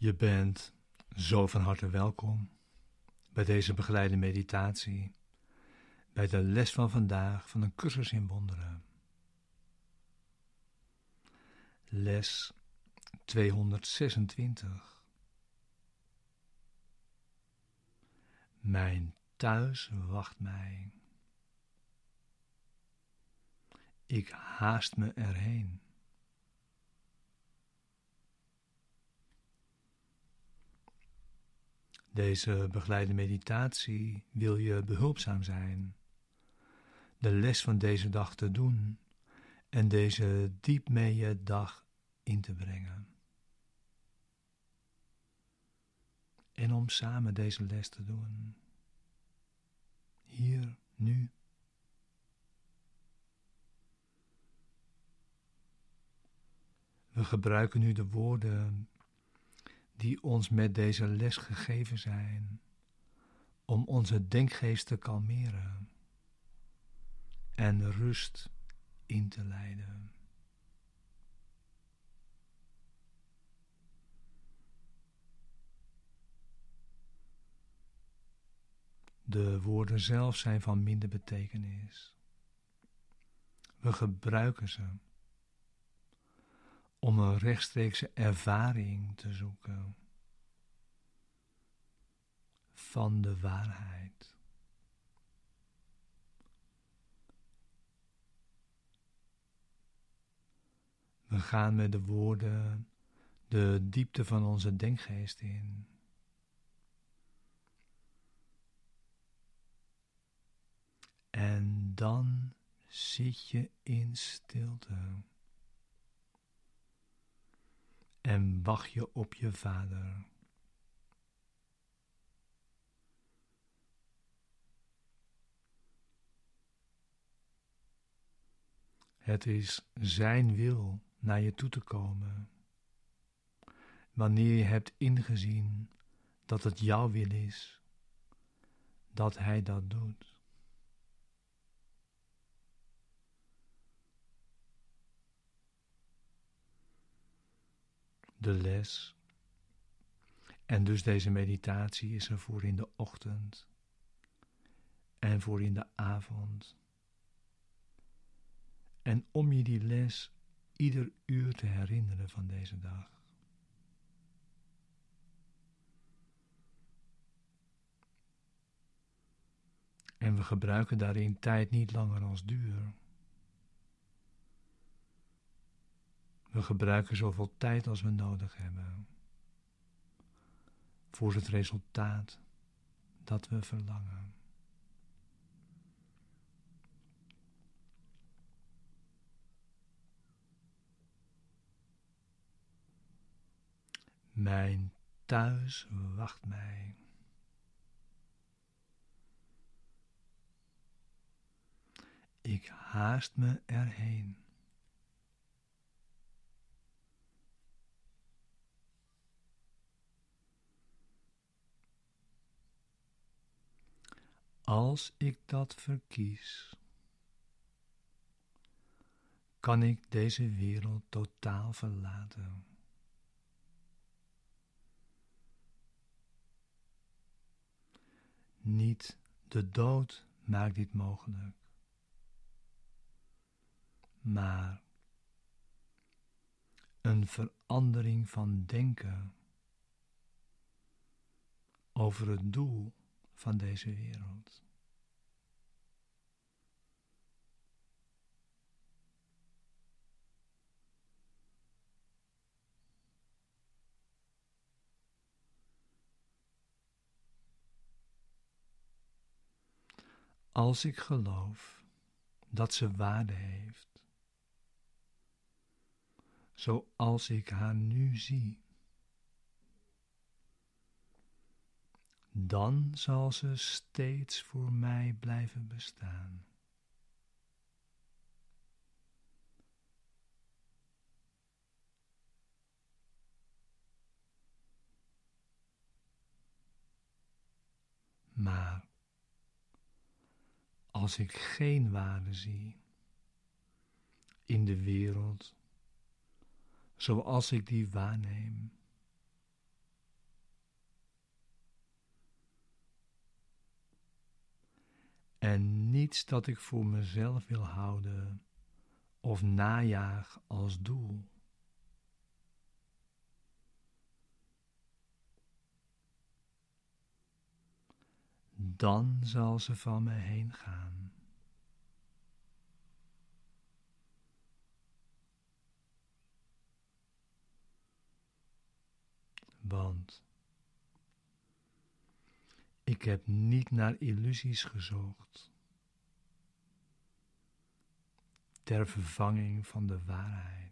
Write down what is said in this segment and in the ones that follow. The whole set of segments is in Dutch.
Je bent zo van harte welkom bij deze begeleide meditatie, bij de les van vandaag van een cursus in wonderen. Les 226. Mijn thuis wacht mij. Ik haast me erheen. Deze begeleide meditatie wil je behulpzaam zijn, de les van deze dag te doen en deze diep mee je dag in te brengen. En om samen deze les te doen. Hier, nu. We gebruiken nu de woorden die ons met deze les gegeven zijn, om onze denkgeest te kalmeren en rust in te leiden. De woorden zelf zijn van minder betekenis. We gebruiken ze om een rechtstreekse ervaring te zoeken van de waarheid. We gaan met de woorden de diepte van onze denkgeest in. En dan zit je in stilte. En wacht je op je vader. Het is Zijn wil naar je toe te komen. Wanneer je hebt ingezien dat het jouw wil is, dat Hij dat doet. De les en dus deze meditatie is er voor in de ochtend en voor in de avond. En om je die les ieder uur te herinneren van deze dag. En we gebruiken daarin tijd niet langer als duur. We gebruiken zoveel tijd als we nodig hebben voor het resultaat dat we verlangen. Mijn thuis wacht mij. Ik haast me erheen. Als ik dat verkies, kan ik deze wereld totaal verlaten. Niet de dood maakt dit mogelijk, maar een verandering van denken over het doel van deze wereld. Als ik geloof dat ze waarde heeft, zoals ik haar nu zie, dan zal ze steeds voor mij blijven bestaan. Maar als ik geen waarde zie in de wereld zoals ik die waarneem, en niets dat ik voor mezelf wil houden of najaag als doel. Dan zal ze van me heen gaan. Want ik heb niet naar illusies gezocht ter vervanging van de waarheid.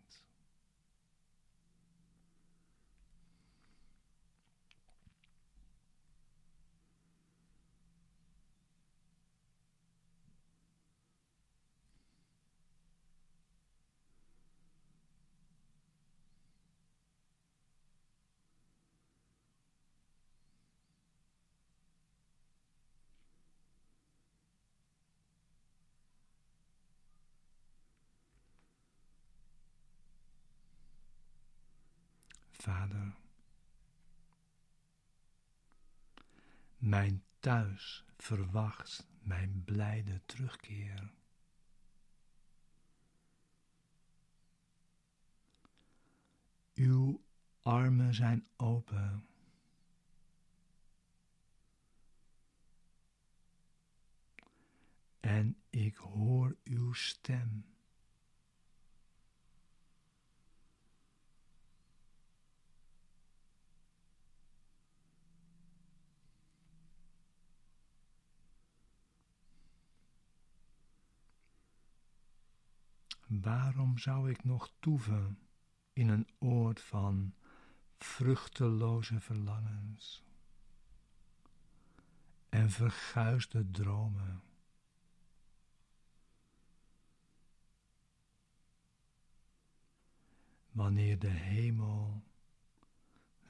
Mijn thuis verwacht mijn blijde terugkeer. Uw armen zijn open. En ik hoor uw stem. Waarom zou ik nog toeven in een oord van vruchteloze verlangens en verguisde dromen? Wanneer de hemel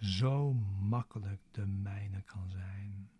zo makkelijk de mijne kan zijn.